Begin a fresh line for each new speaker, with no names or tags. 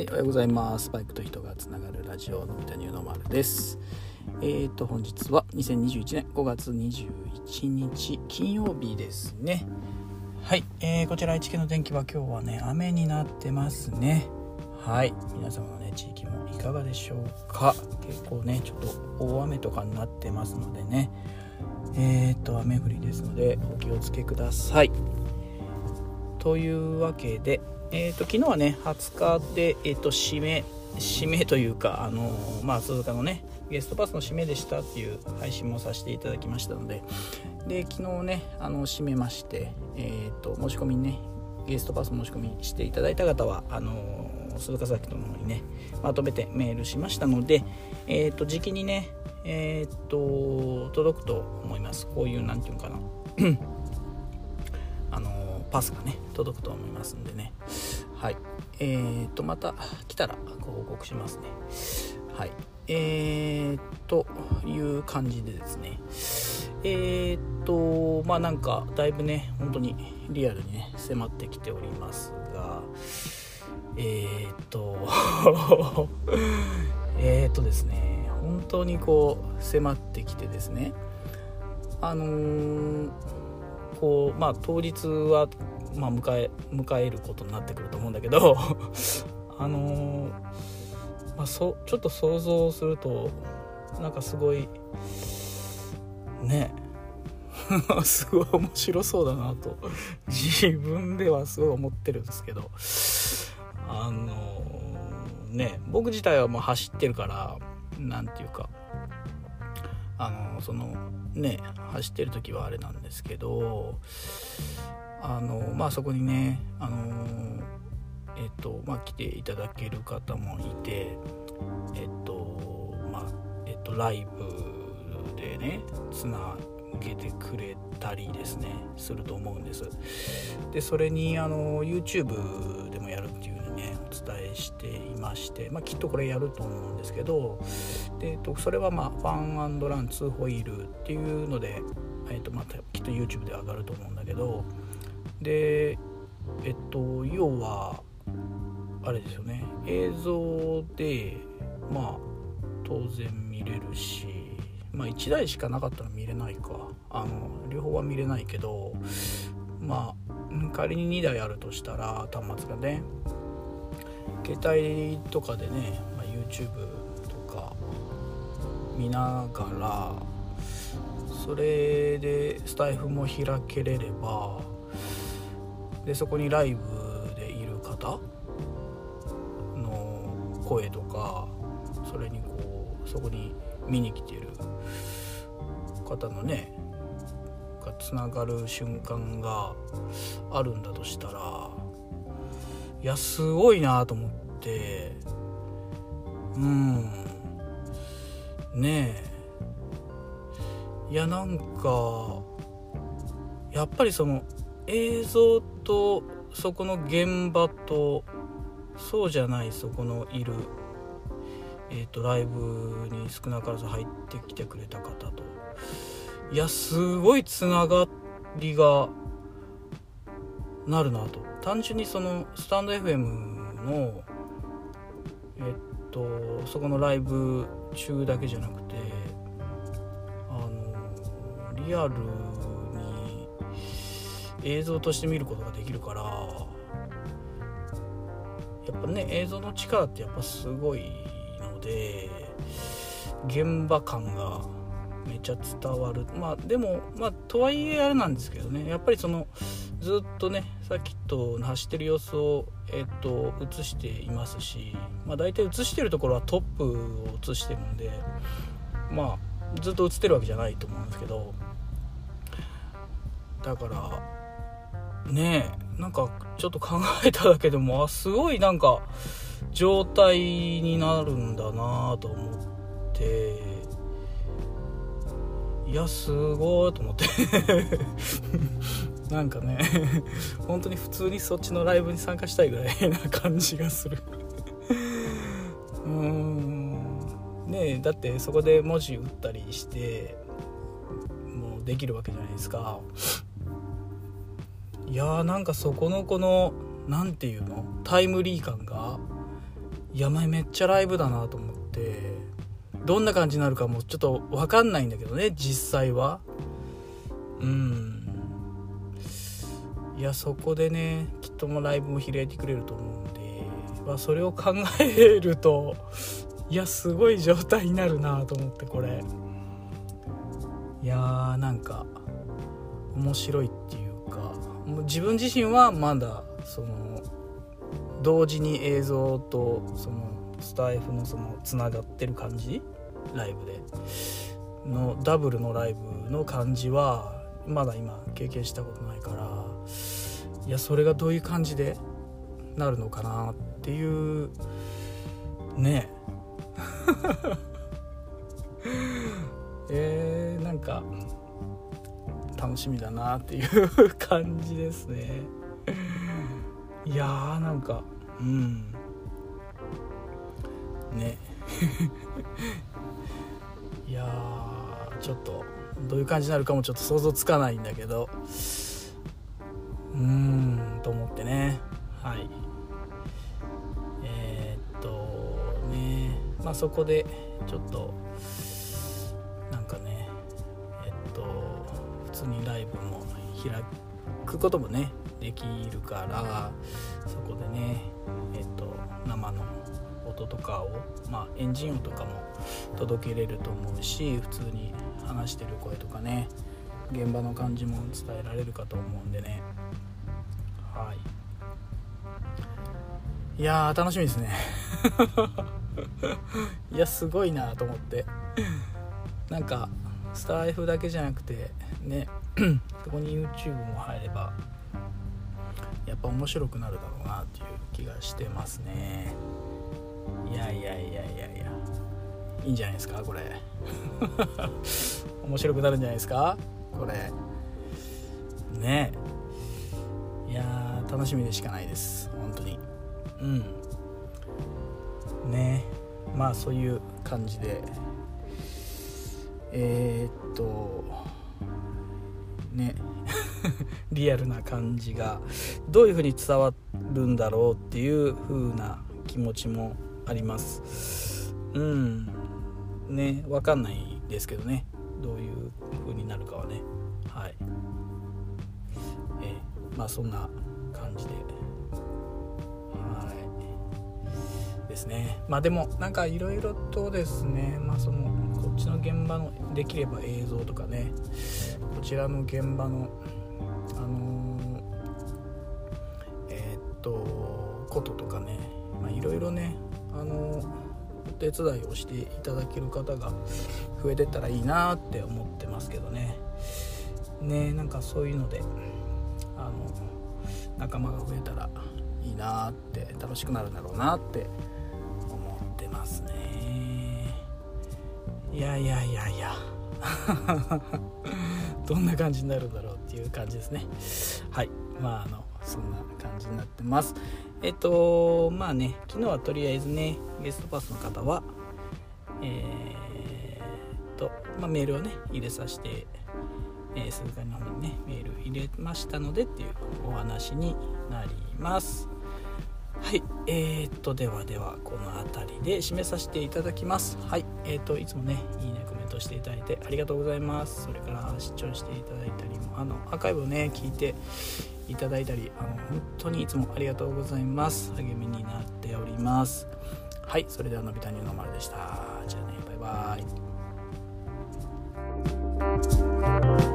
い、おはようございます。バイクと人がつながるラジオの三谷の丸です。えーと、本日は2021年5月21日金曜日ですね。はい、えー、こちら愛知県の天気は今日はね、雨になってますね。はい、皆様のね、地域もいかがでしょうか。結構ね、ちょっと大雨とかになってますのでね。えーと、雨降りですので、お気をつけください。というわけで、えーと、昨日はね20日で、えーと、締め締めというかあのー、まあ鈴鹿のねゲストパスの締めでしたっていう配信もさせていただきましたのでで昨日ねあの締めましてえっ、ー、と申し込みにねゲストパス申し込みしていただいた方はあのー、鈴鹿サーキットの方にねまとめてメールしましたのでえっ、と時期にねえっ、と届くと思います。こういうなんていうのかな。パスがね届くと思いますんでね。はい。えーとまた来たらご報告しますね。はい。えーという感じでですね。えーとまあなんかだいぶね本当にリアルにね迫ってきておりますがえーと えーとですね本当にこう迫ってきてですね。あのーこうまあ当日は、まあ、迎え迎えることになってくると思うんだけど あのー、まあ、そちょっと想像するとなんかすごいね すごい面白そうだなと自分ではすごい思ってるんですけどあのー、ね僕自体はもう走ってるから何て言うかあのそのね走ってる時はあれなんですけどあのまあそこにねあのえっとまあ来ていただける方もいてえっとまあえっとライブでねつなげてくれたりですねすると思うんです。でそれにあの YouTube でもやるっていう伝えしていまして、まあ、きっとこれやると思うんですけどで、えっと、それはまあファンラン2ホイールっていうので、えっと、またきっと YouTube で上がると思うんだけどでえっと要はあれですよね映像でまあ当然見れるしまあ1台しかなかったら見れないかあの両方は見れないけどまあ仮に2台あるとしたら端末がね携帯とかでね、まあ、YouTube とか見ながらそれでスタイフも開けれればでそこにライブでいる方の声とかそれにこうそこに見に来てる方のねがつながる瞬間があるんだとしたらいやすごいなと思って。うん。ねえ。いやなんかやっぱりその映像とそこの現場とそうじゃないそこのいるえーと、ライブに少なからず入ってきてくれた方と。いやすごいつながりがなるなと。単純にそのスタンド FM のえっとそこのライブ中だけじゃなくてあのリアルに映像として見ることができるからやっぱね映像の力ってやっぱすごいので現場感がめちゃ伝わる。まあでもまあとはいえあれなんですけどねやっぱりそのずっとねサーキットの走ってる様子を、えっと映していますし、まあ、大体映してるところはトップを映してるんでまあずっと映ってるわけじゃないと思うんですけどだからねえなんかちょっと考えただけでもあすごいなんか状態になるんだなと思っていやすごいと思って。なんかね 本当に普通にそっちのライブに参加したいぐらいな感じがする。うーん。ねだってそこで文字打ったりしてもうできるわけじゃないですか。いやーなんかそこのこの何て言うの？タイムリー感がいやめっちゃライブだなと思ってどんな感じになるかもちょっと分かんないんだけどね実際は。うん。いやそこでねきっともライブも開いてくれると思うんで、まあ、それを考えるといやすごい状態になるなと思ってこれ。いやーなんか面白いっていうかもう自分自身はまだその同時に映像とそのスタイフのそのつながってる感じ？ライブで。のダブルのライブの感じはまだ今経験したことないからいやそれがどういう感じでなるのかなっていうね。えー、なんか楽しみだなっていう感じですね。いやーなんかうん。ね。いやちょっとどういう感じになるかもちょっと想像つかないんだけど。うーんと思ってね。はい。えー、っとね。まあそこでちょっとなんかねえっと普通にライブも開くこともねできるからそこでね音とかを、まあ、エンジン音とかも届けれると思うし普通に話してる声とかね現場の感じも伝えられるかと思うんでね。はい。いやー楽しみですね。いやすごいなと思って。なんかスター F だけじゃなくてね そこに YouTube も入ればやっぱ面白くなるだろうなっていう気がしてますね。いやいやいやいやいやいいんじゃないですかこれ。面白くなるんじゃないですかこれ。ね。いや楽しみでしかないです。本当に。うん。ね。まあそういう感じで。えー、っとね。リアルな感じがどういう風に伝わるんだろうっていう風な気持ちもあります。うん。ね分かんないですけどね。どういう風になるかはね。はい。えー、まあそんな感じで。はい。ですね。まあでもなんかいろいろとですね。まあそのこっちの現場のできれば映像とかね。こちらの現場のあのー、えー、っとこととかね。いろいろねあの、お手伝いをしていただける方が増えてったらいいなって思ってますけどね。ねなんかそういうのであの仲間が増えたらいいなって楽しくなるんだろうなって思ってますね。いやいやいやいや。どんな感じになるんだろうっていう感じですね。はい。まああのそんな感じになってます。えっとまあね昨日はとりあえずねゲストパスの方はえー、っと、まあ、メールをね入れさせてえー、鈴鹿の方にねメール入れましたのでっていうお話になります。はいえー、っとではではこの辺りで締めさせていただきます。はいえー、っといつもねいいねトしていただいてありがとうございます。それから視聴していただいたりもあのアーカイブをね聞いていただいたりあの本当にいつもありがとうございます。励みになっております。はいそれではのび太乳の丸でした。じゃあねバイバイ。